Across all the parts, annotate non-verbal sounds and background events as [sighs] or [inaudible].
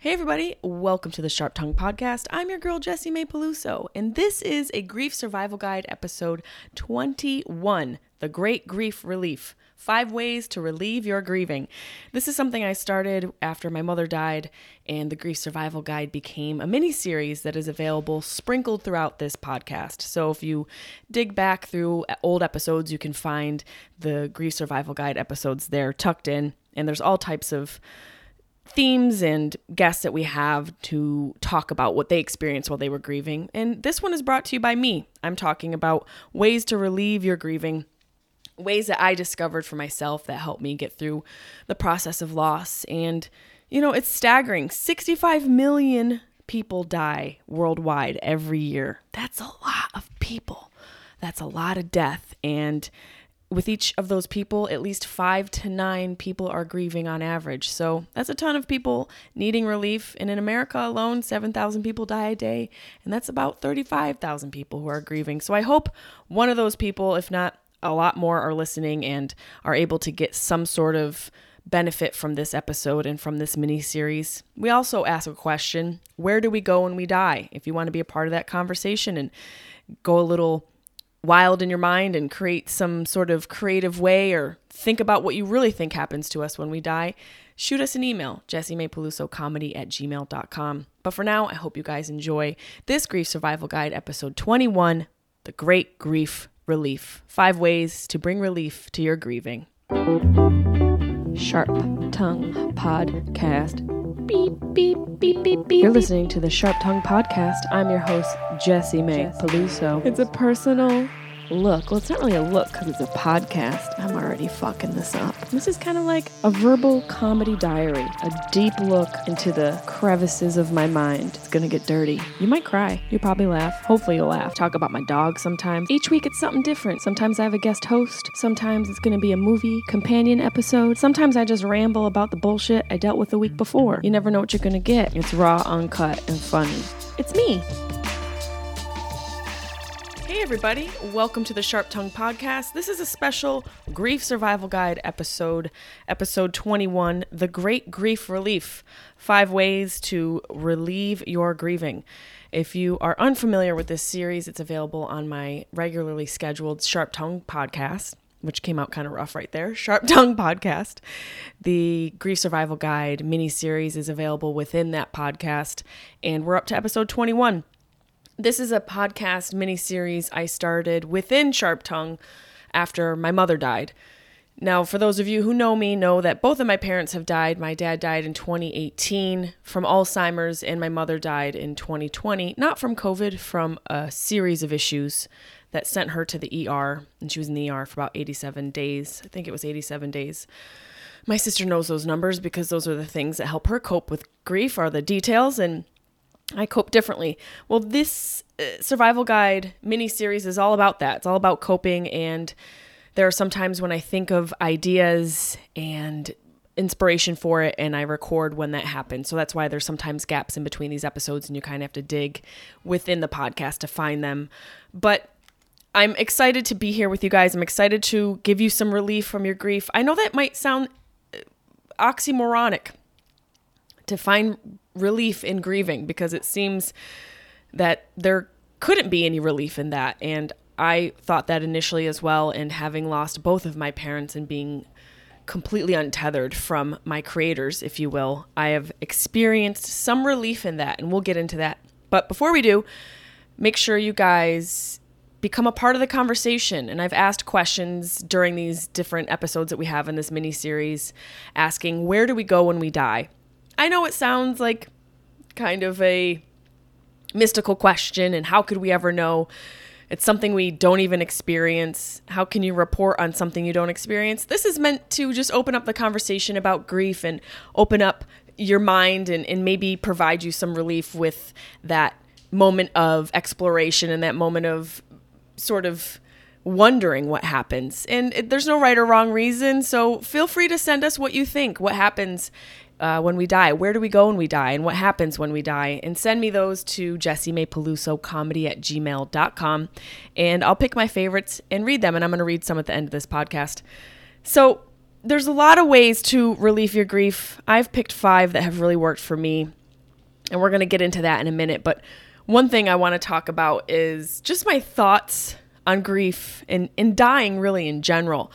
Hey, everybody, welcome to the Sharp Tongue Podcast. I'm your girl, Jessimae Peluso, and this is a Grief Survival Guide episode 21 The Great Grief Relief Five Ways to Relieve Your Grieving. This is something I started after my mother died, and the Grief Survival Guide became a mini series that is available sprinkled throughout this podcast. So if you dig back through old episodes, you can find the Grief Survival Guide episodes there tucked in, and there's all types of themes and guests that we have to talk about what they experienced while they were grieving. And this one is brought to you by me. I'm talking about ways to relieve your grieving, ways that I discovered for myself that helped me get through the process of loss. And, you know, it's staggering 65 million people die worldwide every year. That's a lot of people. That's a lot of death. And with each of those people, at least five to nine people are grieving on average. So that's a ton of people needing relief. And in America alone, 7,000 people die a day. And that's about 35,000 people who are grieving. So I hope one of those people, if not a lot more, are listening and are able to get some sort of benefit from this episode and from this mini series. We also ask a question Where do we go when we die? If you want to be a part of that conversation and go a little wild in your mind and create some sort of creative way or think about what you really think happens to us when we die, shoot us an email, jessimaepelusocomedy at gmail.com. But for now, I hope you guys enjoy this Grief Survival Guide, episode 21 The Great Grief Relief Five Ways to Bring Relief to Your Grieving. Sharp Tongue Podcast. Beep, beep, beep, beep, beep. You're listening to the Sharp Tongue Podcast. I'm your host, Jessimae Peluso. It's a personal look. Well, it's not really a look because it's a podcast. I'm already fucking this up. This is kind of like a verbal comedy diary, a deep look into the crevices of my mind. It's gonna get dirty. You might cry. You probably laugh. Hopefully, you'll laugh. Talk about my dog sometimes. Each week, it's something different. Sometimes I have a guest host. Sometimes it's gonna be a movie companion episode. Sometimes I just ramble about the bullshit I dealt with the week before. You never know what you're gonna get. It's raw, uncut, and funny. It's me. Hey, everybody, welcome to the Sharp Tongue Podcast. This is a special Grief Survival Guide episode, episode 21 The Great Grief Relief Five Ways to Relieve Your Grieving. If you are unfamiliar with this series, it's available on my regularly scheduled Sharp Tongue podcast, which came out kind of rough right there. Sharp Tongue podcast. The Grief Survival Guide mini series is available within that podcast, and we're up to episode 21. This is a podcast mini series I started within Sharp Tongue after my mother died. Now, for those of you who know me, know that both of my parents have died. My dad died in 2018 from Alzheimer's, and my mother died in 2020, not from COVID, from a series of issues that sent her to the ER. And she was in the ER for about 87 days. I think it was 87 days. My sister knows those numbers because those are the things that help her cope with grief, are the details. And I cope differently. Well, this uh, survival guide mini series is all about that. It's all about coping and there are some times when I think of ideas and inspiration for it and I record when that happens. So that's why there's sometimes gaps in between these episodes and you kind of have to dig within the podcast to find them. But I'm excited to be here with you guys. I'm excited to give you some relief from your grief. I know that might sound uh, oxymoronic to find relief in grieving because it seems that there couldn't be any relief in that. And I thought that initially as well. And having lost both of my parents and being completely untethered from my creators, if you will, I have experienced some relief in that. And we'll get into that. But before we do, make sure you guys become a part of the conversation. And I've asked questions during these different episodes that we have in this mini series asking, where do we go when we die? I know it sounds like kind of a mystical question, and how could we ever know? It's something we don't even experience. How can you report on something you don't experience? This is meant to just open up the conversation about grief and open up your mind and, and maybe provide you some relief with that moment of exploration and that moment of sort of wondering what happens. And it, there's no right or wrong reason. So feel free to send us what you think, what happens uh, when we die, where do we go when we die, and what happens when we die. And send me those to Jessimae Peluso comedy at gmail.com. And I'll pick my favorites and read them. And I'm going to read some at the end of this podcast. So there's a lot of ways to relieve your grief. I've picked five that have really worked for me. And we're going to get into that in a minute. But one thing I want to talk about is just my thoughts on grief and, and dying, really, in general.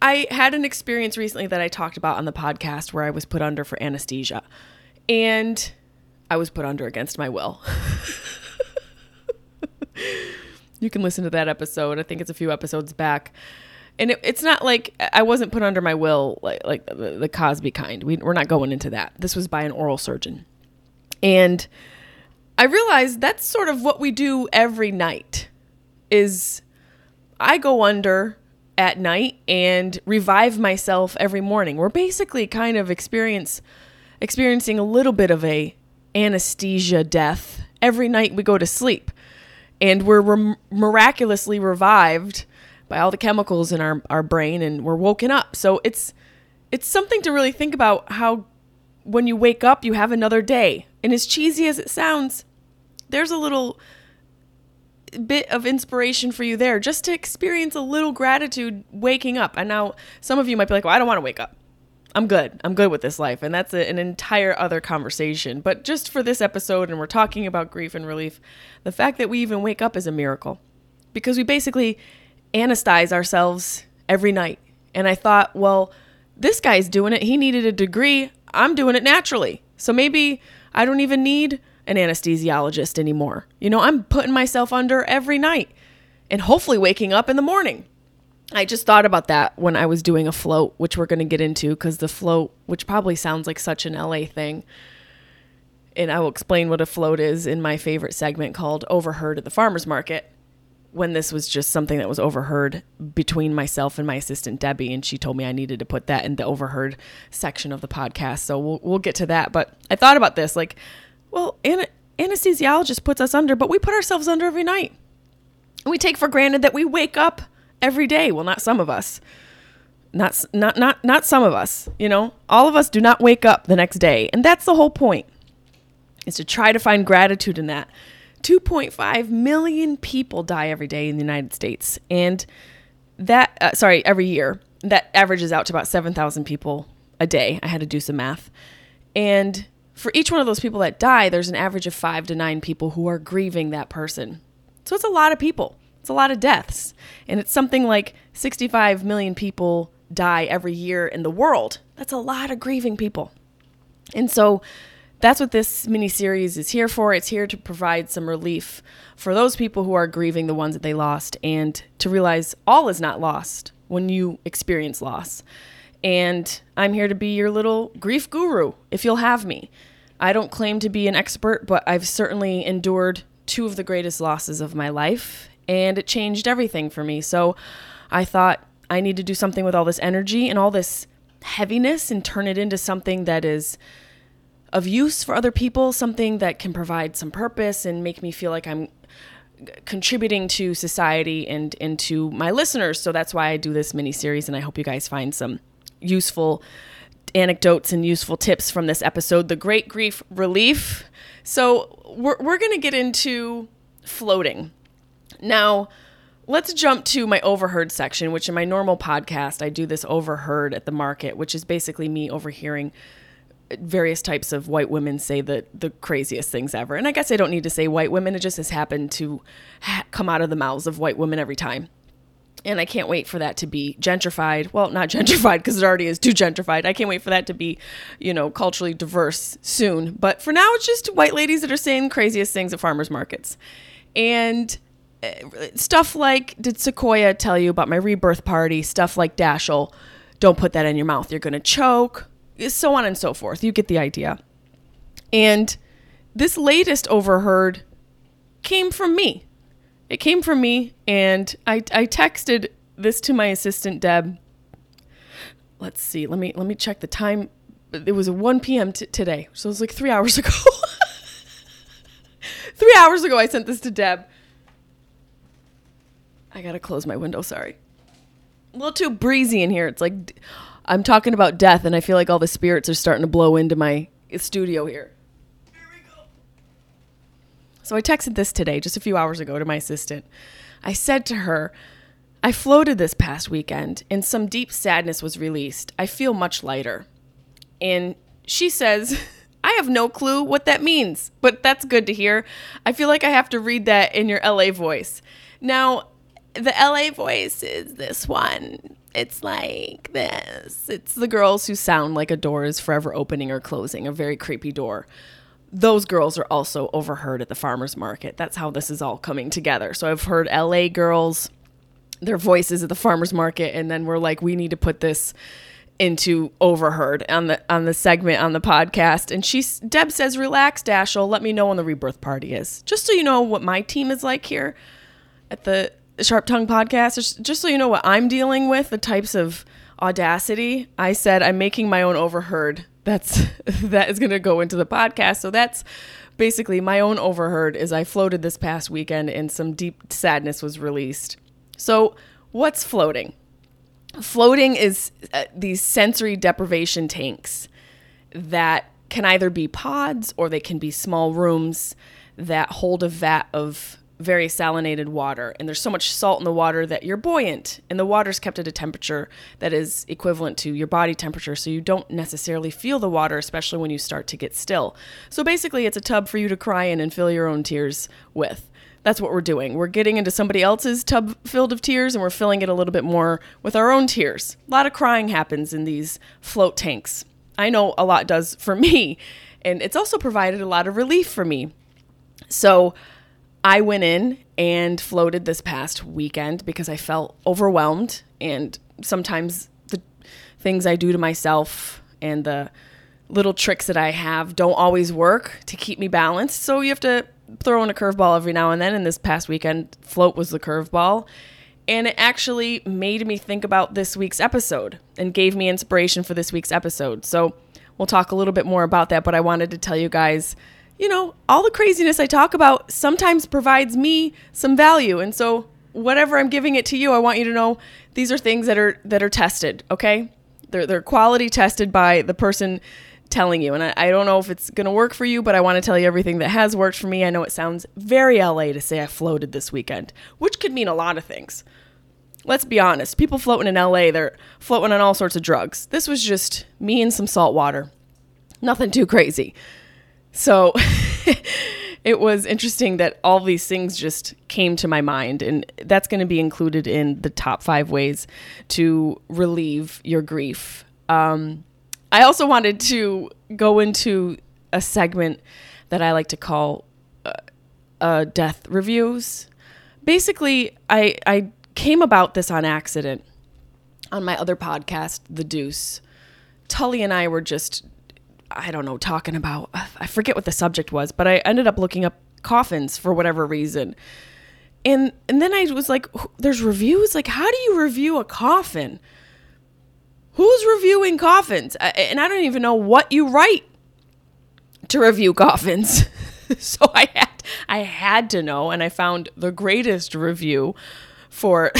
I had an experience recently that I talked about on the podcast where I was put under for anesthesia. And I was put under against my will. [laughs] you can listen to that episode. I think it's a few episodes back. And it, it's not like I wasn't put under my will, like, like the, the Cosby kind. We, we're not going into that. This was by an oral surgeon. And I realized that's sort of what we do every night is I go under at night and revive myself every morning. We're basically kind of experience experiencing a little bit of a anesthesia death every night we go to sleep. And we're re- miraculously revived by all the chemicals in our, our brain and we're woken up. So it's it's something to really think about how when you wake up you have another day. And as cheesy as it sounds, there's a little bit of inspiration for you there just to experience a little gratitude waking up. And now some of you might be like, well, I don't want to wake up. I'm good. I'm good with this life. And that's a, an entire other conversation. But just for this episode, and we're talking about grief and relief, the fact that we even wake up is a miracle because we basically anesthetize ourselves every night. And I thought, well, this guy's doing it. He needed a degree. I'm doing it naturally. So maybe I don't even need an anesthesiologist anymore. You know, I'm putting myself under every night and hopefully waking up in the morning. I just thought about that when I was doing a float, which we're going to get into because the float, which probably sounds like such an LA thing, and I will explain what a float is in my favorite segment called Overheard at the Farmer's Market. When this was just something that was overheard between myself and my assistant Debbie, and she told me I needed to put that in the overheard section of the podcast. So we'll we'll get to that. But I thought about this, like well, an- anesthesiologist puts us under, but we put ourselves under every night. We take for granted that we wake up every day. Well, not some of us. Not not not not some of us, you know. All of us do not wake up the next day. And that's the whole point. Is to try to find gratitude in that. 2.5 million people die every day in the United States. And that uh, sorry, every year. That averages out to about 7,000 people a day. I had to do some math. And for each one of those people that die, there's an average of five to nine people who are grieving that person. So it's a lot of people. It's a lot of deaths. And it's something like 65 million people die every year in the world. That's a lot of grieving people. And so that's what this mini series is here for. It's here to provide some relief for those people who are grieving the ones that they lost and to realize all is not lost when you experience loss. And I'm here to be your little grief guru if you'll have me. I don't claim to be an expert, but I've certainly endured two of the greatest losses of my life, and it changed everything for me. So I thought I need to do something with all this energy and all this heaviness and turn it into something that is of use for other people, something that can provide some purpose and make me feel like I'm contributing to society and into my listeners. So that's why I do this mini series, and I hope you guys find some useful anecdotes and useful tips from this episode, The Great Grief Relief. So, we're, we're going to get into floating. Now, let's jump to my overheard section, which in my normal podcast, I do this overheard at the market, which is basically me overhearing various types of white women say the, the craziest things ever. And I guess I don't need to say white women, it just has happened to ha- come out of the mouths of white women every time and I can't wait for that to be gentrified. Well, not [laughs] gentrified because it already is too gentrified. I can't wait for that to be, you know, culturally diverse soon. But for now, it's just white ladies that are saying craziest things at farmers markets. And uh, stuff like, did Sequoia tell you about my rebirth party? Stuff like Dashel, don't put that in your mouth. You're going to choke, so on and so forth. You get the idea. And this latest overheard came from me. It came from me, and I, I texted this to my assistant Deb. Let's see. Let me let me check the time it was 1 p.m. T- today, so it was like three [laughs] hours ago. three hours ago, I sent this to Deb. I gotta close my window. Sorry, a little too breezy in here. It's like I'm talking about death, and I feel like all the spirits are starting to blow into my studio here. So I texted this today, just a few hours ago, to my assistant. I said to her, I floated this past weekend and some deep sadness was released. I feel much lighter. And she says, [laughs] I have no clue what that means, but that's good to hear. I feel like I have to read that in your LA voice. Now, the LA voice is this one. It's like this. It's the girls who sound like a door is forever opening or closing, a very creepy door. Those girls are also overheard at the farmers market. That's how this is all coming together. So I've heard LA girls, their voices at the farmers market, and then we're like, we need to put this into overheard on the on the segment on the podcast and she deb says relax dashel let me know when the rebirth party is just so you know what my team is like here at the sharp tongue podcast just so you know what i'm dealing with the types of audacity i said i'm making my own overheard that's [laughs] that is going to go into the podcast. So that's basically my own overheard is i floated this past weekend and some deep sadness was released. So what's floating? Floating is uh, these sensory deprivation tanks that can either be pods or they can be small rooms that hold a vat of very salinated water. And there's so much salt in the water that you're buoyant, and the water's kept at a temperature that is equivalent to your body temperature. So you don't necessarily feel the water, especially when you start to get still. So basically, it's a tub for you to cry in and fill your own tears with that's what we're doing. We're getting into somebody else's tub filled of tears and we're filling it a little bit more with our own tears. A lot of crying happens in these float tanks. I know a lot does for [laughs] me, and it's also provided a lot of relief for me. So I went in and floated this past weekend because I felt overwhelmed, and sometimes the things I do to myself and the little tricks that I have don't always work to keep me balanced. So you have to throw in a curveball every now and then. And this past weekend, float was the curveball. And it actually made me think about this week's episode and gave me inspiration for this week's episode. So we'll talk a little bit more about that. But I wanted to tell you guys, you know, all the craziness I talk about sometimes provides me some value. And so whatever I'm giving it to you, I want you to know these are things that are that are tested, okay? They're they're quality tested by the person telling you. And I, I don't know if it's to work for you, but I want to tell you everything that has worked for me. I know it sounds very LA to say I floated this weekend, which could mean a lot of things. Let's be honest. People floating in LA, they're floating on all sorts of drugs. This was just me and some salt water. Nothing too crazy. So [laughs] it was interesting that all these things just came to my mind. And that's going to be included in the top five ways to relieve your grief. Um, I also wanted to go into a segment that I like to call uh, uh, death reviews. Basically, I I came about this on accident on my other podcast, The Deuce. Tully and I were just I don't know talking about I forget what the subject was, but I ended up looking up coffins for whatever reason. And and then I was like there's reviews like how do you review a coffin? Who's reviewing coffins? And I don't even know what you write to review coffins. [laughs] so I had I had to know and I found the greatest review for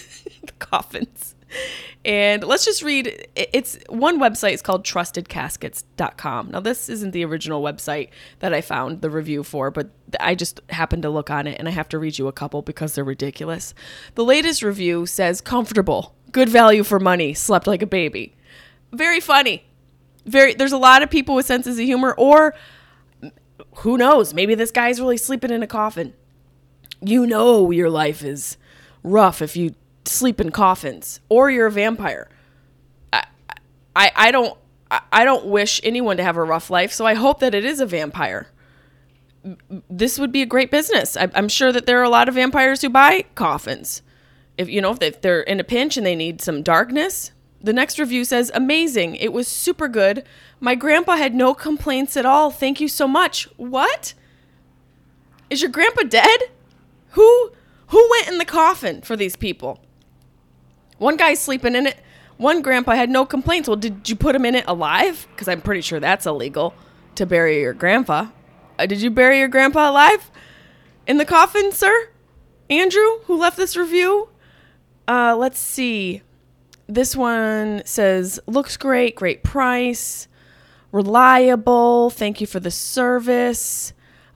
[laughs] coffins. And let's just read it's one website is called trustedcaskets.com. Now this isn't the original website that I found the review for, but I just happened to look on it and I have to read you a couple because they're ridiculous. The latest review says comfortable good value for money, slept like a baby. Very funny. Very there's a lot of people with senses of humor or mm, who knows, maybe this guy's really sleeping in a coffin. You know your life is rough if you sleep in coffins or you're a vampire. I I, I don't I don't wish anyone to have a rough life, so I hope that it is a vampire. This would be a great business. I'm sure that there are a lot of vampires who buy coffins. If you know if they're in a pinch and they need some darkness. The next review says amazing. It was super good. My grandpa had no complaints at all. Thank you so much. What? Is your grandpa dead? Who who went in the coffin for these people one guy's sleeping in it One grandpa had no complaints. Well, did you put him in it alive? Because I'm pretty sure that's illegal to bury your grandpa. Uh, did you bury your grandpa alive in the coffin, sir? Andrew, who left this review? Uh, let's see. This one says, looks great, great price, reliable. Thank you for the service.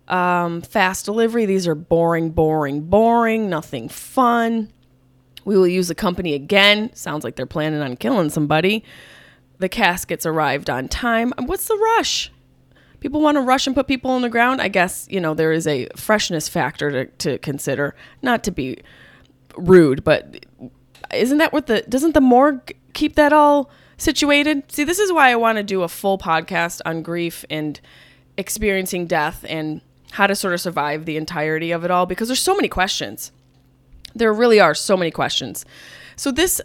Um, fast delivery. These are boring, boring, boring. Nothing fun. We will use the company again. Sounds like they're planning on killing somebody. The caskets arrived on time. What's the rush? People want to rush and put people on the ground. I guess, you know, there is a freshness factor to, to consider. Not to be rude, but isn't that what the doesn't the morgue keep that all situated? See, this is why I want to do a full podcast on grief and experiencing death and how to sort of survive the entirety of it all because there's so many questions. There really are so many questions. So this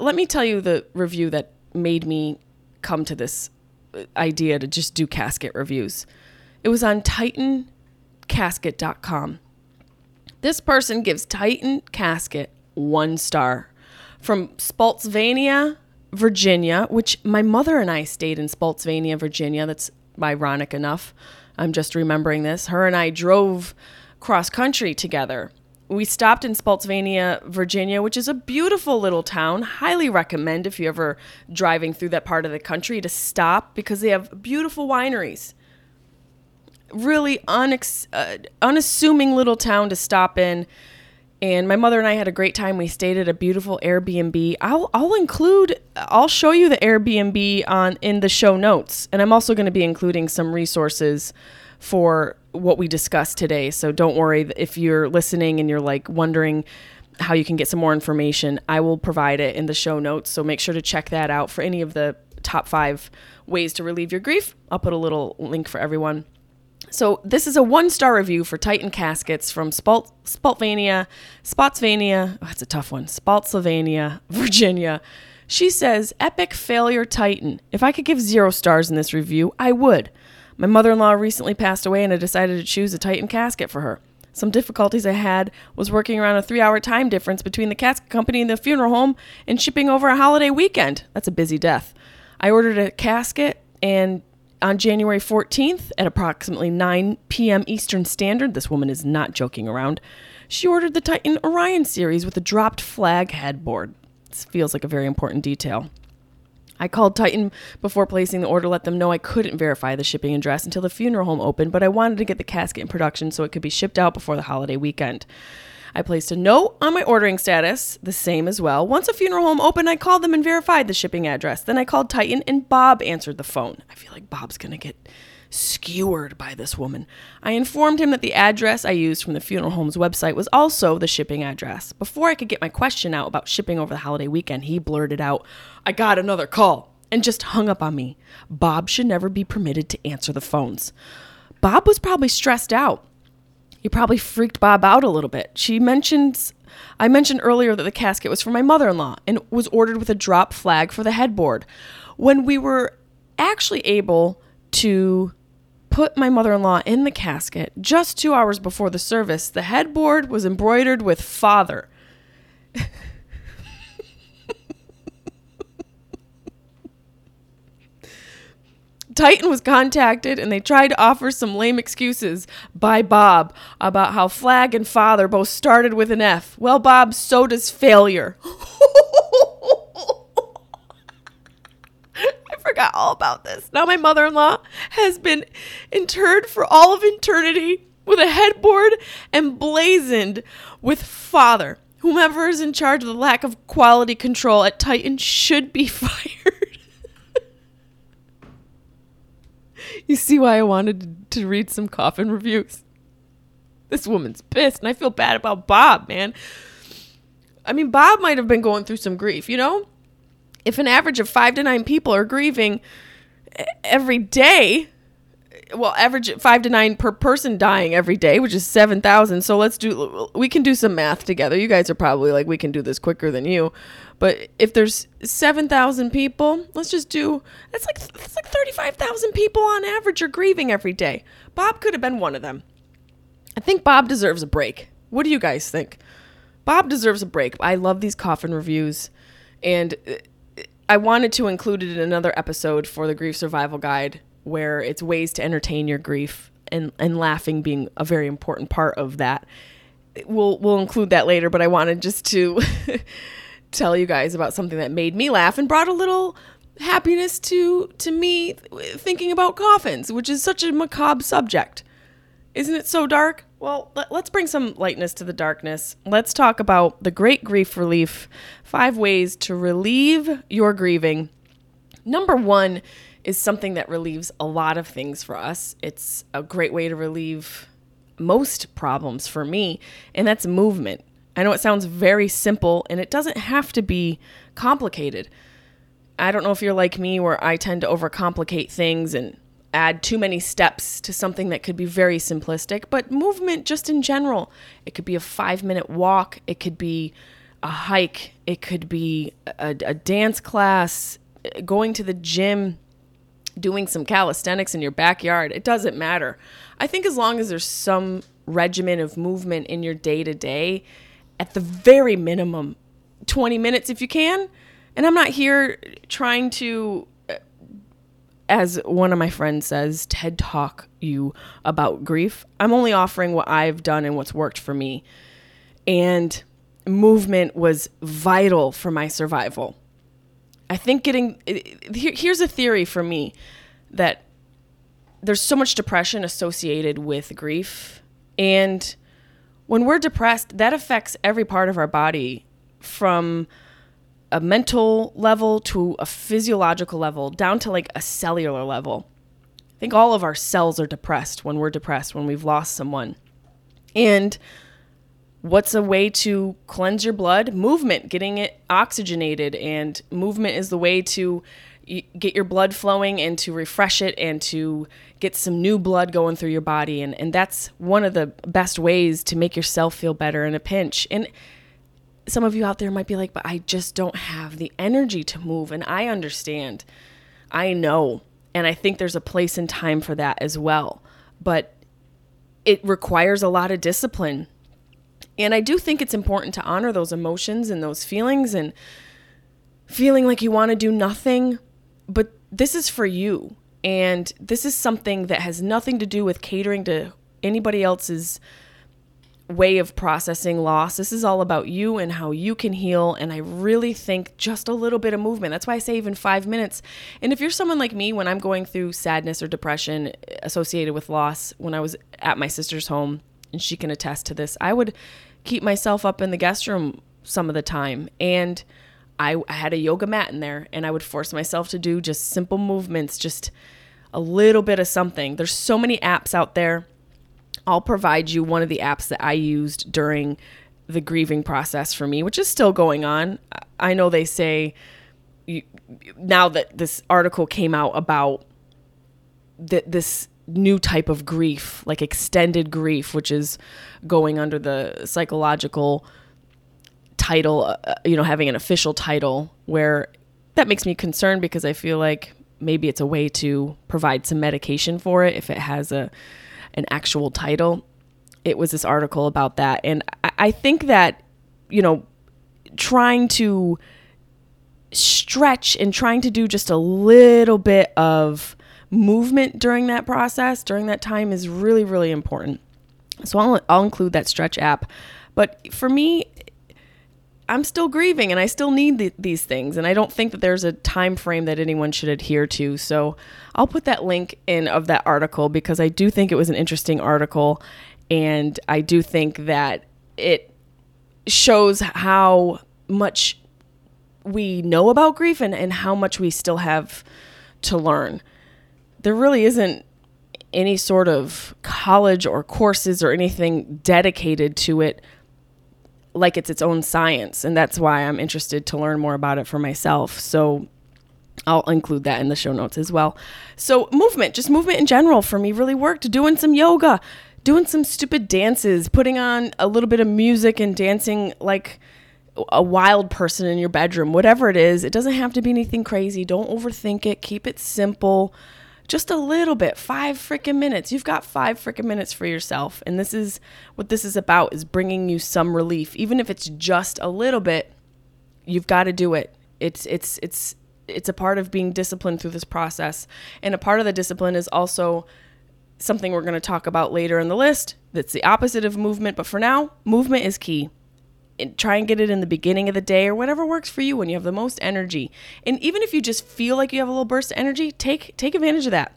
let me tell you the review that made me come to this uh, idea to just do casket reviews. It was on titancasket.com. This person gives Titan Casket one star from Spotsylvania, Virginia, which my mother and I stayed in Spotsylvania, Virginia. That's ironic enough. I'm just remembering this. Her and I drove cross country together. We stopped in Spotsylvania, Virginia, which is a beautiful little town. Highly recommend if you're ever driving through that part of the country to stop because they have beautiful wineries. Really unex- uh, unassuming little town to stop in and my mother and I had a great time. We stayed at a beautiful Airbnb. I'll I'll include I'll show you the Airbnb on in the show notes, and I'm also going to be including some resources for what we discussed today. So don't worry if you're listening and you're like wondering how you can get some more information. I will provide it in the show notes. So make sure to check that out for any of the top 5 ways to relieve your grief. I'll put a little link for everyone. So this is a one-star review for Titan Caskets from Spalt, Spaltvania, Spotsylvania. Oh, that's a tough one. Spotsylvania, [laughs] Virginia. She says, "Epic failure, Titan. If I could give zero stars in this review, I would. My mother-in-law recently passed away, and I decided to choose a Titan casket for her. Some difficulties I had was working around a three-hour time difference between the casket company and the funeral home, and shipping over a holiday weekend. That's a busy death. I ordered a casket." And on January 14th at approximately 9 p.m. Eastern Standard, this woman is not joking around, she ordered the Titan Orion series with a dropped flag headboard. This feels like a very important detail. I called Titan before placing the order, let them know I couldn't verify the shipping address until the funeral home opened, but I wanted to get the casket in production so it could be shipped out before the holiday weekend. I placed a note on my ordering status, the same as well. Once a funeral home opened, I called them and verified the shipping address. Then I called Titan and Bob answered the phone. I feel like Bob's going to get skewered by this woman. I informed him that the address I used from the funeral home's website was also the shipping address. Before I could get my question out about shipping over the holiday weekend, he blurted out, I got another call, and just hung up on me. Bob should never be permitted to answer the phones. Bob was probably stressed out. He probably freaked Bob out a little bit. She mentions I mentioned earlier that the casket was for my mother-in-law and was ordered with a drop flag for the headboard. When we were actually able to put my mother-in-law in the casket just 2 hours before the service, the headboard was embroidered with father. Titan was contacted and they tried to offer some lame excuses by Bob about how flag and father both started with an F. Well, Bob, so does failure. [laughs] I forgot all about this. Now my mother-in-law has been interred for all of eternity with a headboard emblazoned with father. Whomever is in charge of the lack of quality control at Titan should be [laughs] fired. You see why I wanted to read some coffin reviews? This woman's pissed, and I feel bad about Bob, man. I mean, Bob might have been going through some grief, you know? If an average of five to nine people are grieving every day, well, average five to nine per person dying every day, which is 7,000. So let's do, we can do some math together. You guys are probably like, we can do this quicker than you. But if there's 7,000 people, let's just do, that's like, that's like 35,000 people on average are grieving every day. Bob could have been one of them. I think Bob deserves a break. What do you guys think? Bob deserves a break. I love these coffin reviews. And uh, I wanted to include it in another episode for the Grief Survival Guide where it's ways to entertain your grief and, and laughing being a very important part of that. We'll we'll include that later, but I wanted just to [laughs] tell you guys about something that made me laugh and brought a little happiness to to me thinking about coffins, which is such a macabre subject. Isn't it so dark? Well, let, us bring some lightness to the darkness. Let's talk about the great grief relief five ways to relieve your grieving. Number one is something that relieves a lot of things for us. It's a great way to relieve most problems for me, and that's movement. I know it sounds very simple and it doesn't have to be complicated. I don't know if you're like me, where I tend to overcomplicate things and add too many steps to something that could be very simplistic, but movement just in general. It could be a five minute walk, it could be a hike, it could be a, a dance class, going to the gym, doing some calisthenics in your backyard. It doesn't matter. I think as long as there's some regimen of movement in your day to day, at the very minimum, 20 minutes if you can. And I'm not here trying to as one of my friends says, TED Talk you about grief. I'm only offering what I've done and what's worked for me. And movement was vital for my survival. I think getting here's a theory for me that there's so much depression associated with grief. And when we're depressed, that affects every part of our body from a mental level to a physiological level down to like a cellular level. I think all of our cells are depressed when we're depressed, when we've lost someone. And what's a way to cleanse your blood? Movement, getting it oxygenated. And movement is the way to get your blood flowing and to refresh it and to get some new blood going through your body. And, and that's one of the best ways to make yourself feel better in a pinch. And some of you out there might be like, but I just don't have the energy to move. And I understand. I know. And I think there's a place and time for that as well. But it requires a lot of discipline. And I do think it's important to honor those emotions and those feelings and feeling like you want to do nothing. But this is for you. And this is something that has nothing to do with catering to anybody else's way of processing loss. This is all about you and how you can heal. And I really think just a little bit of movement. That's why I say even five minutes. And if you're someone like me, when I'm going through sadness or depression associated with loss, when I was at my sister's home, and she can attest to this, I would keep myself up in the guest room some of the time. And I, had a yoga mat in there, and I would force myself to do just simple movements, just a little bit of something. There's so many apps out there I'll provide you one of the apps that I used during the grieving process for me, which is still going on. I know they say you, now that this article came out about this new type of grief, like extended grief, which is going under the psychological title, uh you know, having an official title, where that makes me concerned because I feel like maybe it's a way to provide some medication for it if it has a an actual title. It was this article about that. And I think that, you know, trying to stretch and trying to do just a little bit of movement during that process, during that time, is really, really important. So I'll, I'll include that stretch app. But for me, I'm still grieving and I still need the, these things. And I don't think that there's a time frame that anyone should adhere to. So I'll put that link in of that article because I do think it was an interesting article. And I do think that it shows how much we know about grief and, and how much we still have to learn. There really isn't any sort of college or courses or anything dedicated to it like it's its own science. And that's why I'm interested to learn more about it for myself. So I'll include that in the show notes as well. So, movement, just movement in general for me really worked. Doing some yoga, doing some stupid dances, putting on a little bit of music and dancing like a wild person in your bedroom, whatever it is. It doesn't have to be anything crazy. Don't overthink it. Keep it simple just a little bit, five freaking minutes. You've got five freaking minutes for yourself. And this is what this is about is bringing you some relief. Even if it's just a little bit, you've got to do it. It's it's it's it's a part of being disciplined through this process. And a part of the discipline is also something we're going to talk about later in the list that's the opposite of movement. But for now, movement is key. Try and get it in the beginning of the day or whatever works for you when you have the most energy. And even if you just feel like you have a little burst of energy, take take advantage of that.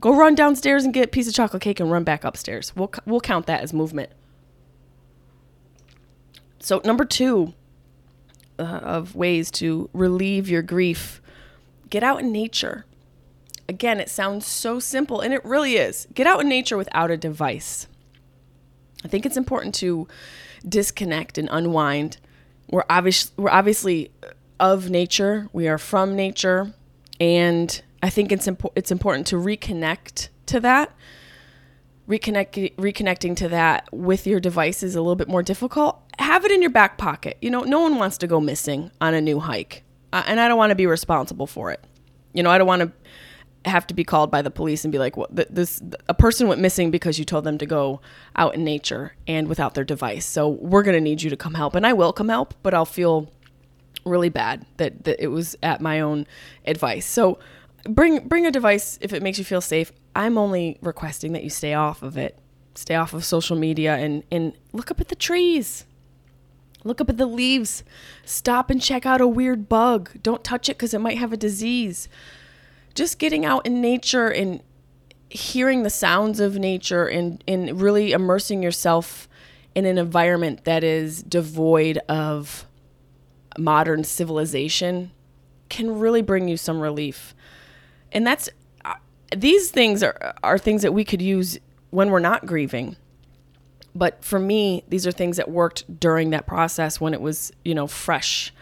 Go run downstairs and get a piece of chocolate cake and run back upstairs. We'll we'll count that as movement. So number 2 uh, of ways to relieve your grief, get out in nature. Again, it sounds so simple, and it really is. Get out in nature without a device. I think it's important to disconnect and unwind. We're obvious we're obviously of nature. We are from nature, and I think it's impo- it's important to reconnect to that. Reconnect reconnecting to that with your device is a little bit more difficult. Have it in your back pocket. You know, no one wants to go missing on a new hike, uh, and I don't want to be responsible for it. You know, I don't want to have to be called by the police and be like, "What? This a person went missing because you told them to go out in nature and without their device. So we're gonna need you to come help, and I will come help, but I'll feel really bad that that it was at my own advice. So bring bring a device if it makes you feel safe. I'm only requesting that you stay off of it, stay off of social media, and and look up at the trees. Look up at the leaves. Stop and check out a weird bug. Don't touch it because it might have a disease just getting out in nature and hearing the sounds of nature and, and really immersing yourself in an environment that is devoid of modern civilization can really bring you some relief. And that's uh, these things are are things that we could use when we're not grieving. But for me, these are things that worked during that process when it was, you know, fresh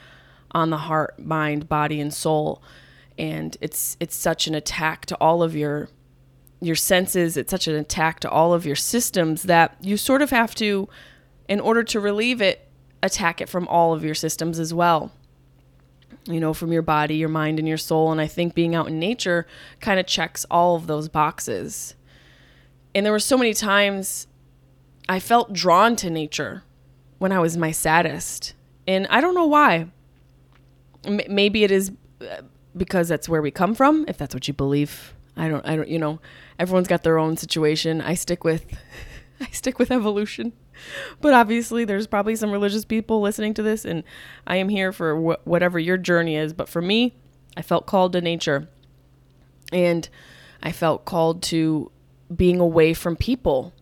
on the heart, mind, body and soul and it's it's such an attack to all of your your senses. It's such an attack to all of your systems that you sort of have to in order to relieve it attack it from all of your systems as well. You know from your body your mind and your soul. And i think being out in nature kind of checks all of those boxes. And there were so many times i felt drawn to nature when i was my saddest. And i don't know why. M- maybe it is uh, because that's where we come from, if that's what you believe. I don't I don't you know, everyone's got their own situation. I stick with [laughs] I stick with evolution. But obviously there's probably some religious people listening to this and I am here for wh- whatever your journey is, but for me, I felt called to nature. And I felt called to being away from people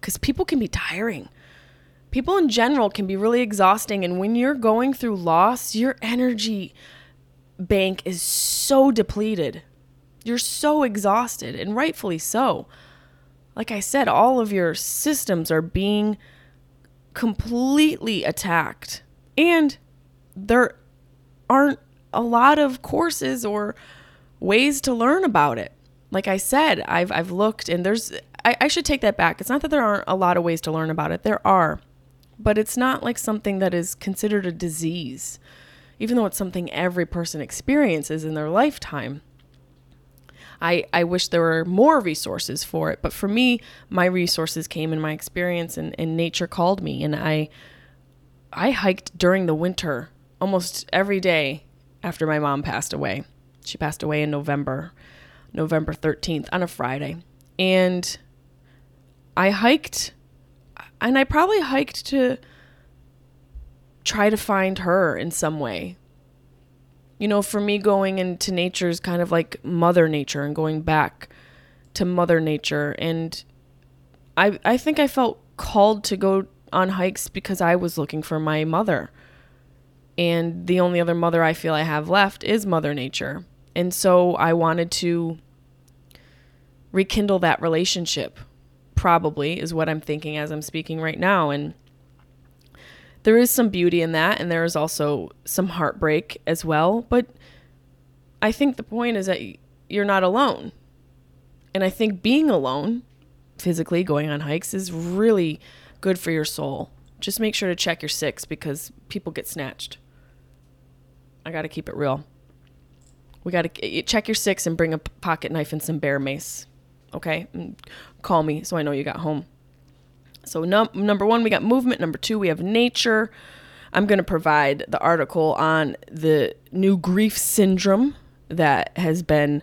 cuz people can be tiring people in general can be really exhausting and when you're going through loss your energy bank is so depleted. You're so exhausted, and rightfully so. Like I said, all of your systems are being completely attacked. And there aren't a lot of courses or ways to learn about it. Like I said, I've I've looked and there's I, I should take that back. It's not that there aren't a lot of ways to learn about it. There are. But it's not like something that is considered a disease even though it's something every person experiences in their lifetime. I, I wish there were more resources for it, but for me, my resources came in my experience and, and nature called me and I I hiked during the winter almost every day after my mom passed away. She passed away in November, November 13th on a Friday. And I hiked and I probably hiked to try to find her in some way. You know, for me, going into nature is kind of like Mother Nature and going back to Mother Nature. And I, I think I felt called to go on hikes because I was looking for my mother. And the only other mother I feel I have left is Mother Nature. And so I wanted to rekindle that relationship, probably, is what I'm thinking as I'm speaking right now. And there is some beauty in that and there is also some heartbreak as well but i think the point is that you're not alone. And i think being alone physically going on hikes is really good for your soul. Just make sure to check your six because people get snatched. I got to keep it real. We got to check your six and bring a pocket knife and some bear mace okay? Call me so i know you got home so num- number one, we got movement. Number two, we have nature. I'm going to provide the article on the new grief syndrome that has been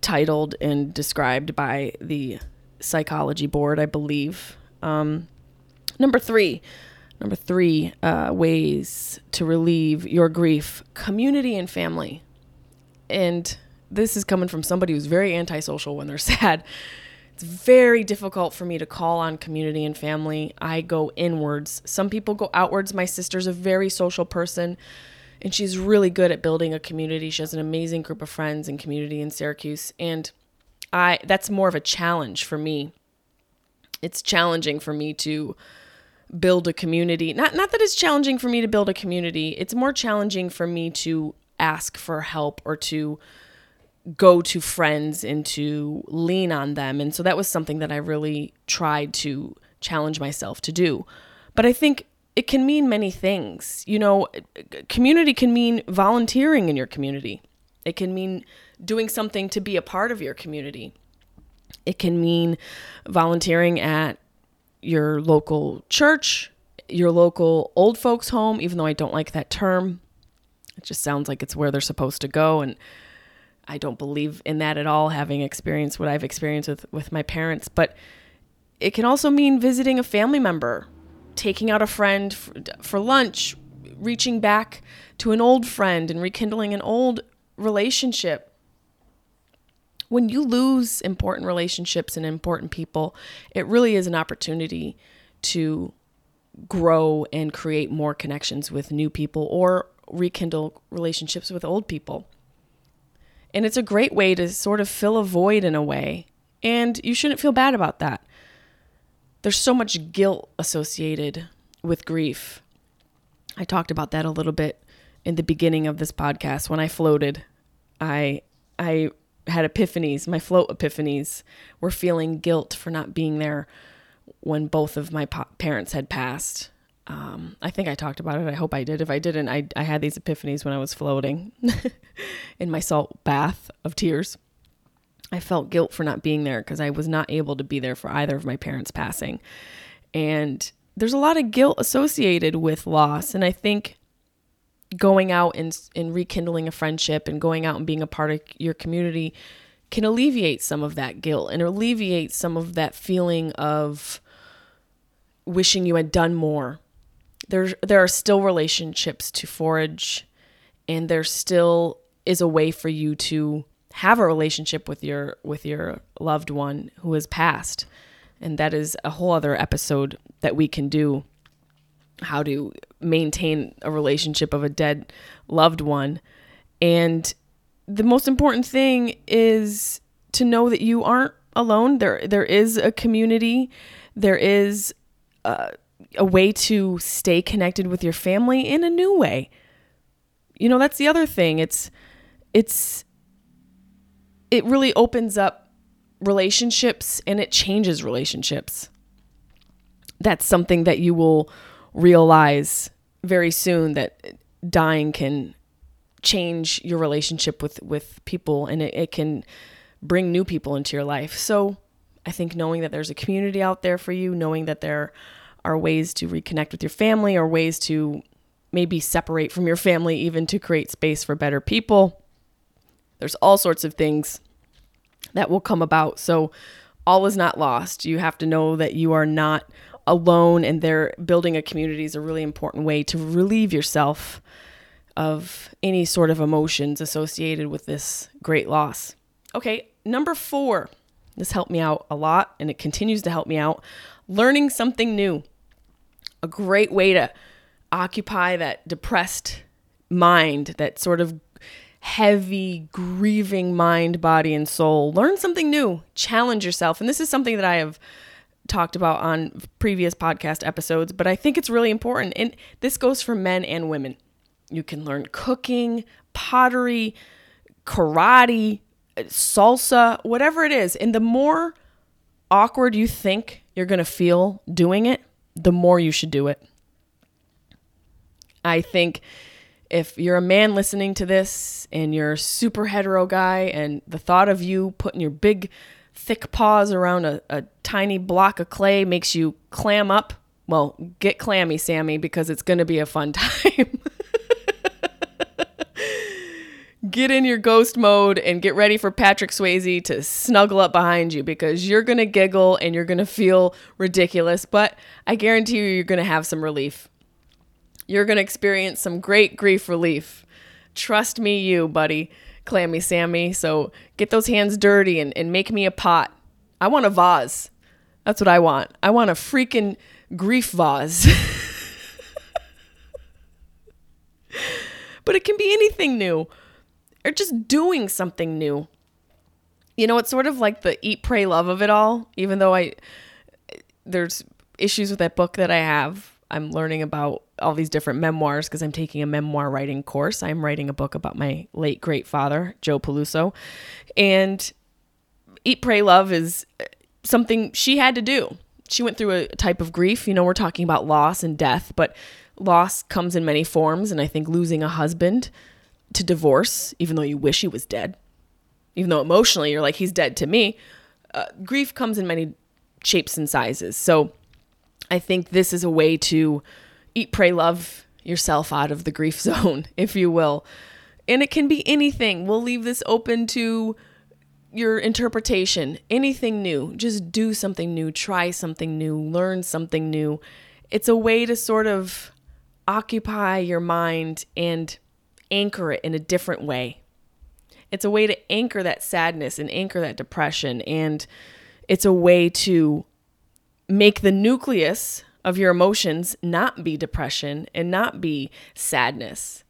titled and described by the psychology board, I believe. Um, number three, number three uh, ways to relieve your grief: community and family. And this is coming from somebody who's very antisocial when they're [laughs] sad. It's very difficult for me to call on community and family. I go inwards. Some people go outwards. My sister's a very social person and she's really good at building a community. She has an amazing group of friends and community in Syracuse and I that's more of a challenge for me. It's challenging for me to build a community. Not not that it's challenging for me to build a community. It's more challenging for me to ask for help or to go to friends and to lean on them. And so that was something that I really tried to challenge myself to do. But I think it can mean many things. You know, community can mean volunteering in your community, it can mean doing something to be a part of your community, it can mean volunteering at your local church, your local old folks' home, even though I don't like that term. It just sounds like it's where they're supposed to go. And I don't believe in that at all, having experienced what I've experienced with, with my parents. But it can also mean visiting a family member, taking out a friend for, for lunch, reaching back to an old friend and rekindling an old relationship. When you lose important relationships and important people, it really is an opportunity to grow and create more connections with new people or rekindle relationships with old people. And it's a great way to sort of fill a void in a way. And you shouldn't feel bad about that. There's so much guilt associated with grief. I talked about that a little bit in the beginning of this podcast when I floated. I I had epiphanies, my float epiphanies were feeling guilt for not being there when both of my pa- parents had passed. Um, I think I talked about it. I hope I did. If I didn't, I, I had these epiphanies when I was floating [laughs] in my salt bath of tears. I felt guilt for not being there because I was not able to be there for either of my parents passing. And there's a lot of guilt associated with loss. And I think going out and, and rekindling a friendship and going out and being a part of your community can alleviate some of that guilt and alleviate some of that feeling of wishing you had done more there there are still relationships to forage and there still is a way for you to have a relationship with your with your loved one who has passed. And that is a whole other episode that we can do how to maintain a relationship of a dead loved one. And the most important thing is to know that you aren't alone. There there is a community. There is uh, a way to stay connected with your family in a new way. You know, that's the other thing. It's it's it really opens up relationships and it changes relationships. That's something that you will realize very soon that dying can change your relationship with with people and it, it can bring new people into your life. So I think knowing that there's a community out there for you, knowing that there are ways to reconnect with your family or ways to maybe separate from your family even to create space for better people. There's all sorts of things that will come about. So all is not lost. You have to know that you are not alone and there building a community is a really important way to relieve yourself of any sort of emotions associated with this great loss. Okay, number 4. This helped me out a lot and it continues to help me out. Learning something new a great way to occupy that depressed mind, that sort of heavy, grieving mind, body, and soul. Learn something new, challenge yourself. And this is something that I have talked about on previous podcast episodes, but I think it's really important. And this goes for men and women. You can learn cooking, pottery, karate, salsa, whatever it is. And the more awkward you think you're going to feel doing it, the more you should do it. I think if you're a man listening to this and you're a super hetero guy and the thought of you putting your big thick paws around a, a tiny block of clay makes you clam up well, get clammy, Sammy, because it's going to be a fun [laughs] time. Get in your ghost mode and get ready for Patrick Swayze to snuggle up behind you because you're going to giggle and you're going to feel ridiculous, but I guarantee you, you're going to have some relief. You're going to experience some great grief relief. Trust me, you, buddy, Clammy Sammy. So get those hands dirty and, and make me a pot. I want a vase. That's what I want. I want a freaking grief vase. [laughs] but it can be anything new or just doing something new. You know, it's sort of like the eat, pray, love of it all, even though I, there's issues with that book that I have. I'm learning about all these different memoirs because I'm taking a memoir writing course. I'm writing a book about my late great father, Joe Peluso. And Eat, Pray, Love is uh, something she had to do. She went through a type of grief. You know, we're talking about loss and death, but loss comes in many forms. And I think losing a husband to divorce, even though you wish he was dead, even though emotionally you're like, he's dead to me, uh, grief comes in many shapes and sizes. So I think this is a way to eat, pray, love yourself out of the grief [laughs] zone, if you will. And it can be anything. We'll leave this open to your interpretation. Anything new. Just do something new, try something new, learn something new. It's a way to sort of occupy your mind and anchor it in a different way. It's a way to anchor that sadness and anchor that depression. And it's a way to make the nucleus of your emotions not be depression and not be sadness.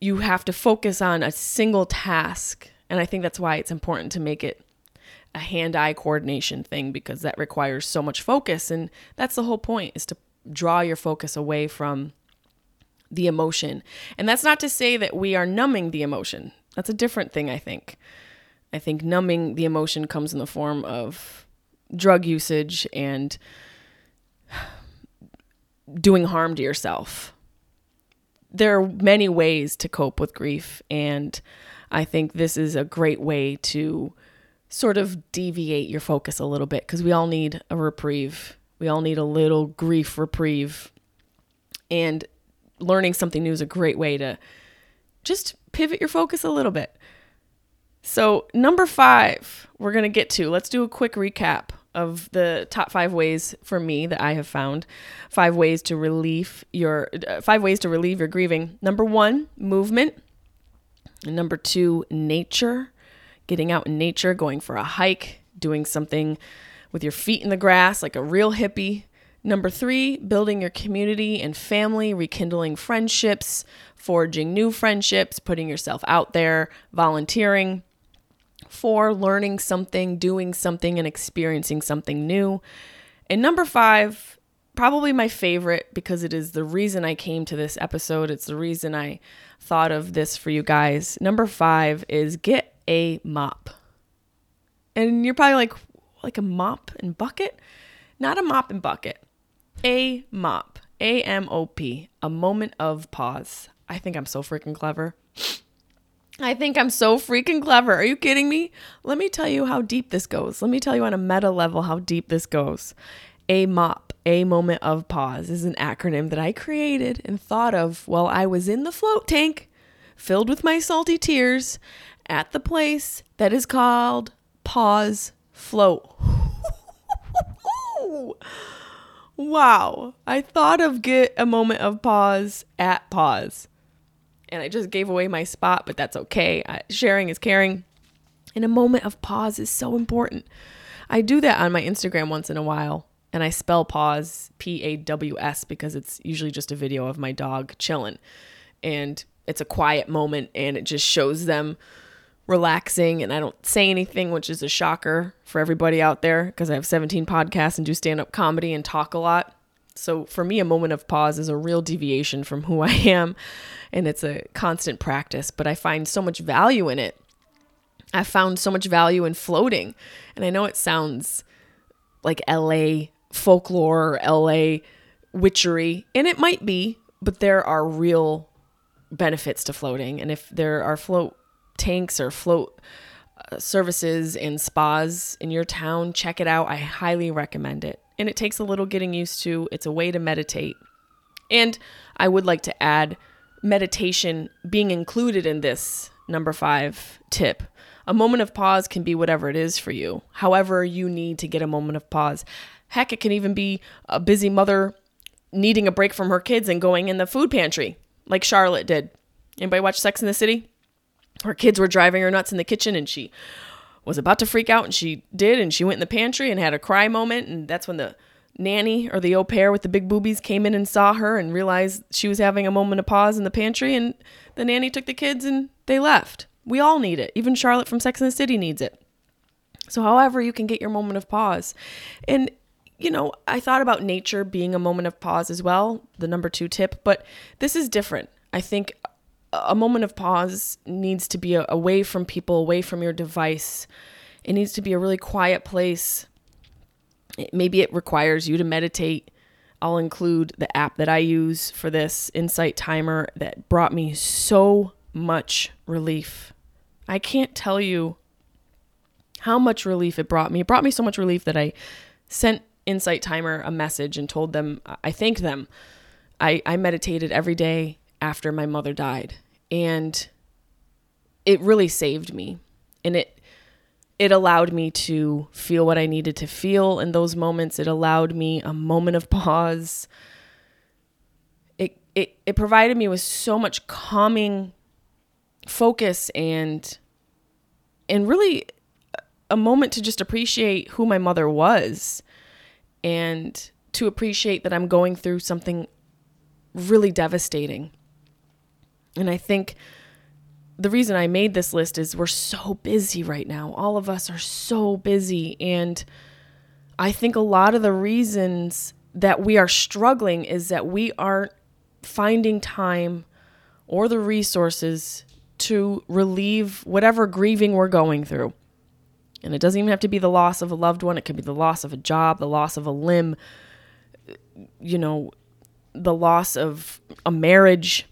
You have to focus on a single task. And I think that's why it's important to make it a hand eye coordination thing because that requires so much focus. And that's the whole point is to draw your focus away from the emotion. And that's not to say that we are numbing the emotion. That's a different thing, I think. I think numbing the emotion comes in the form of drug usage and [sighs] doing harm to yourself. There are many ways to cope with grief, and I think this is a great way to sort of deviate your focus a little bit because we all need a reprieve. We all need a little grief reprieve. And learning something new is a great way to just pivot your focus a little bit. So, number five, we're going to get to. Let's do a quick recap of the top five ways for me that I have found. Five ways to relieve your uh, five ways to relieve your grieving. Number one, movement. Number two, nature. Getting out in nature, going for a hike, doing something with your feet in the grass like a real hippie. Number three, building your community and family, rekindling friendships, forging new friendships, putting yourself out there, volunteering. Four, learning something, doing something, and experiencing something new. And number five, probably my favorite because it is the reason I came to this episode. It's the reason I thought of this for you guys. Number five is get a mop. And you're probably like, like a mop and bucket? Not a mop and bucket. A mop. A M O P. A moment of pause. I think I'm so freaking clever. I think I'm so freaking clever. Are you kidding me? Let me tell you how deep this goes. Let me tell you on a meta level how deep this goes. A MOP, a moment of pause, is an acronym that I created and thought of while I was in the float tank, filled with my salty tears, at the place that is called Pause Float. [laughs] wow. I thought of get a moment of pause at pause and I just gave away my spot, but that's okay. I, sharing is caring. And a moment of pause is so important. I do that on my Instagram once in a while, and I spell pause P A W S because it's usually just a video of my dog chilling. And it's a quiet moment, and it just shows them relaxing, and I don't say anything, which is a shocker for everybody out there because I have 17 podcasts and do stand up comedy and talk a lot. So for me, a moment of pause is a real deviation from who [laughs] I am, and it's a constant practice, but I find so much value in it. I found so much value in floating. And I know it sounds like LA folklore or LA witchery, and it might be, but there are real benefits to floating. And if there are float tanks or float uh, services and spas in your town, check it out. I highly recommend it. And it takes a little getting used to. It's a way to meditate. And I would like to add meditation being included in this number five tip. A moment of pause can be whatever it is for you, however, you need to get a moment of pause. Heck, it can even be a busy mother needing a break from her kids and going in the food pantry, like Charlotte did. Anybody watch Sex in the City? Her kids were driving her nuts in the kitchen and she was about to freak out and she did and she went in the pantry and had a cry moment and that's when the nanny or the au pair with the big boobies came in and saw her and realized she was having a moment of pause in the pantry and the nanny took the kids and they left. We all need it. Even Charlotte from Sex and the City needs it. So, however, you can get your moment of pause. And, you know, I thought about nature being a moment of pause as well, the number two tip, but this is different. I think a moment of pause needs to be away from people, away from your device. It needs to be a really quiet place. Maybe it requires you to meditate. I'll include the app that I use for this Insight Timer that brought me so much relief. I can't tell you how much relief it brought me. It brought me so much relief that I sent Insight Timer a message and told them I thanked them. I, I meditated every day after my mother died. And it really saved me. And it it allowed me to feel what I needed to feel in those moments. It allowed me a moment of [laughs] pause. It it it provided me with so much calming focus and and really a moment to just appreciate who my mother was and to appreciate that I'm going through something really devastating. And I think the reason I made this list is we're so busy right now. All of us are so busy. And I think a lot of the reasons that we are struggling is that we aren't finding time or the resources to relieve whatever grieving we're going through. And it doesn't even have to be the loss of a loved one, it could be the loss of a job, the loss of a limb, you know, the loss of a marriage.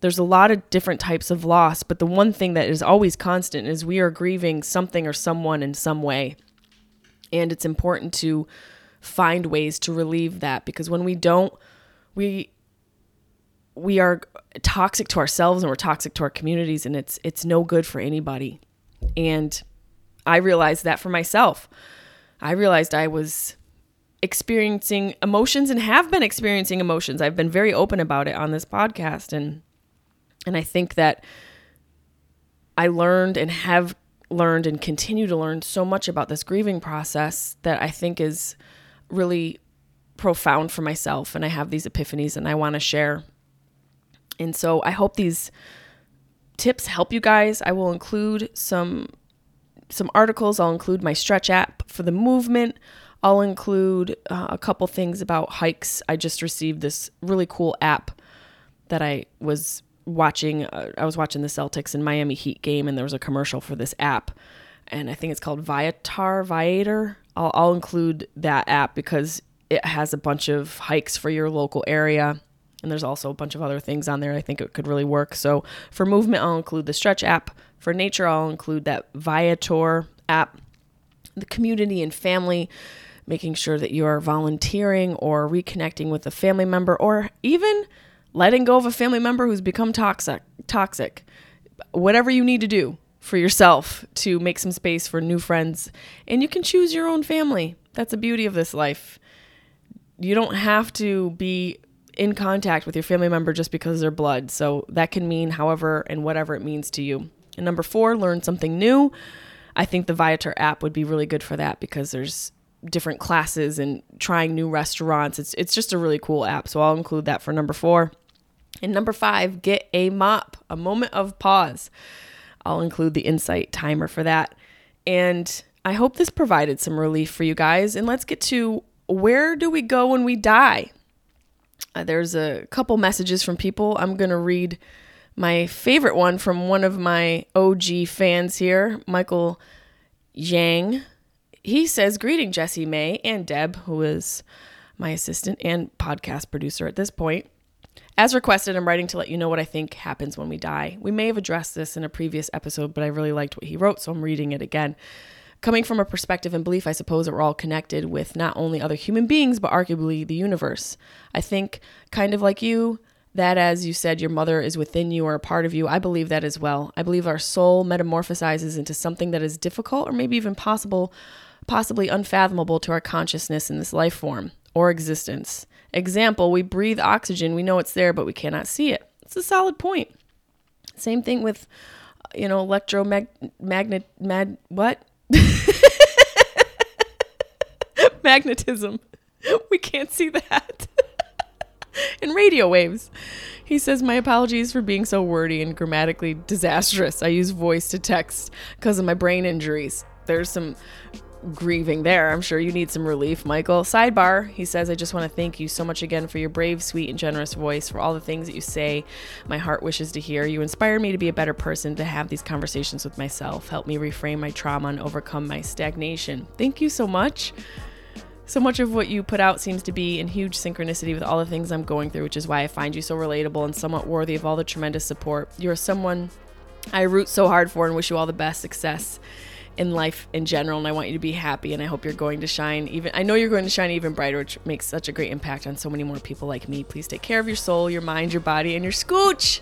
There's a lot of different types of loss, but the one thing that is always constant is we are grieving something or someone in some way. And it's important to find ways to relieve that because when we don't, we we are toxic to ourselves and we're toxic to our communities and it's it's no good for anybody. And I realized that for myself. I realized I was experiencing emotions and have been experiencing emotions. I've been very open about it on this podcast and and I think that I learned and have learned and continue to learn so much about this grieving process that I think is really profound for myself and I have these epiphanies and I want to share and so I hope these tips help you guys. I will include some some articles. I'll include my stretch app for the movement. I'll include uh, a couple things about hikes. I just received this really cool app that I was watching. Uh, I was watching the Celtics and Miami Heat game, and there was a commercial for this app, and I think it's called Viator. Viator. I'll, I'll include that app because it has a bunch of hikes for your local area and there's also a bunch of other things on there I think it could really work. So for movement, I'll include the stretch app. For nature, I'll include that Viator app. The community and family, making sure that you are volunteering or reconnecting with a family member or even letting go of a family member who's become toxic toxic. Whatever you need to do for yourself to make some space for new friends and you can choose your own family. That's the beauty of this life. You don't have to be in contact with your family member just because they're blood. So that can mean however and whatever it means to you. And number four, learn something new. I think the Viator app would be really good for that because there's different classes and trying new restaurants. It's it's just a really cool app. So I'll include that for number four. And number five, get a mop, a moment of pause. I'll include the insight timer for that. And I hope this provided some relief for you guys. And let's get to where do we go when we die? Uh, there's a couple messages from people. I'm going to read my favorite one from one of my OG fans here, Michael Yang. He says, Greeting, Jessimae and Deb, who is my assistant and podcast producer at this point. As requested, I'm writing to let you know what I think happens when we die. We may have addressed this in a previous episode, but I really liked what he wrote, so I'm reading it again. Coming from a perspective and belief, I suppose that we're all connected with not only other human beings, but arguably the universe. I think, kind of like you, that as you said, your mother is within you or a part of you. I believe that as well. I believe our soul metamorphosizes into something that is difficult or maybe even possible, possibly unfathomable to our consciousness in this life form or existence. Example, we breathe oxygen, we know it's there, but we cannot see it. It's a solid point. Same thing with, uh, you know, electromagnet, mag, what? [laughs] Magnetism. We can't see that. [laughs] and radio waves. He says, My apologies for being so wordy and grammatically disastrous. I use voice to text because of my brain injuries. There's some grieving there. I'm sure you need some relief, Michael. Sidebar, he says, I just want to thank you so much again for your brave, sweet, and generous voice, for all the things that you say. My heart wishes to hear. You inspire me to be a better person, to have these conversations with myself, help me reframe my trauma and overcome my stagnation. Thank you so much. So much of what you put out seems to be in huge synchronicity with all the things I'm going through, which is why I find you so relatable and somewhat worthy of all the tremendous support. You're someone I root so hard for and wish you all the best success in life in general and I want you to be happy and I hope you're going to shine even I know you're going to shine even brighter which makes such a great impact on so many more people like me. Please take care of your soul, your mind, your body and your scooch.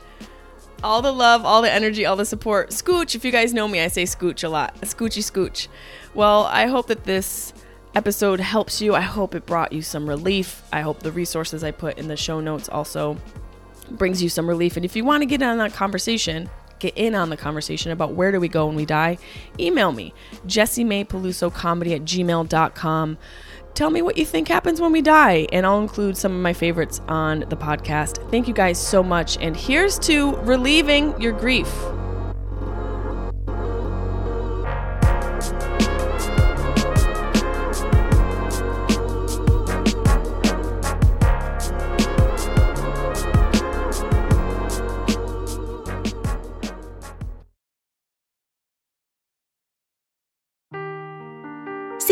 All the love, all the energy, all the support. Scooch, if you guys know me, I say scooch a lot. Scoochy scooch. Well, I hope that this episode helps you. I hope it brought you some relief. I hope the resources I put in the show notes also brings you some relief. And if you want to get on that conversation, get in on the conversation about where do we go when we die, email me, jessimaepelusocomedy at gmail.com. Tell me what you think happens when we die, and I'll include some of my favorites on the podcast. Thank you guys so much, and here's to relieving your grief.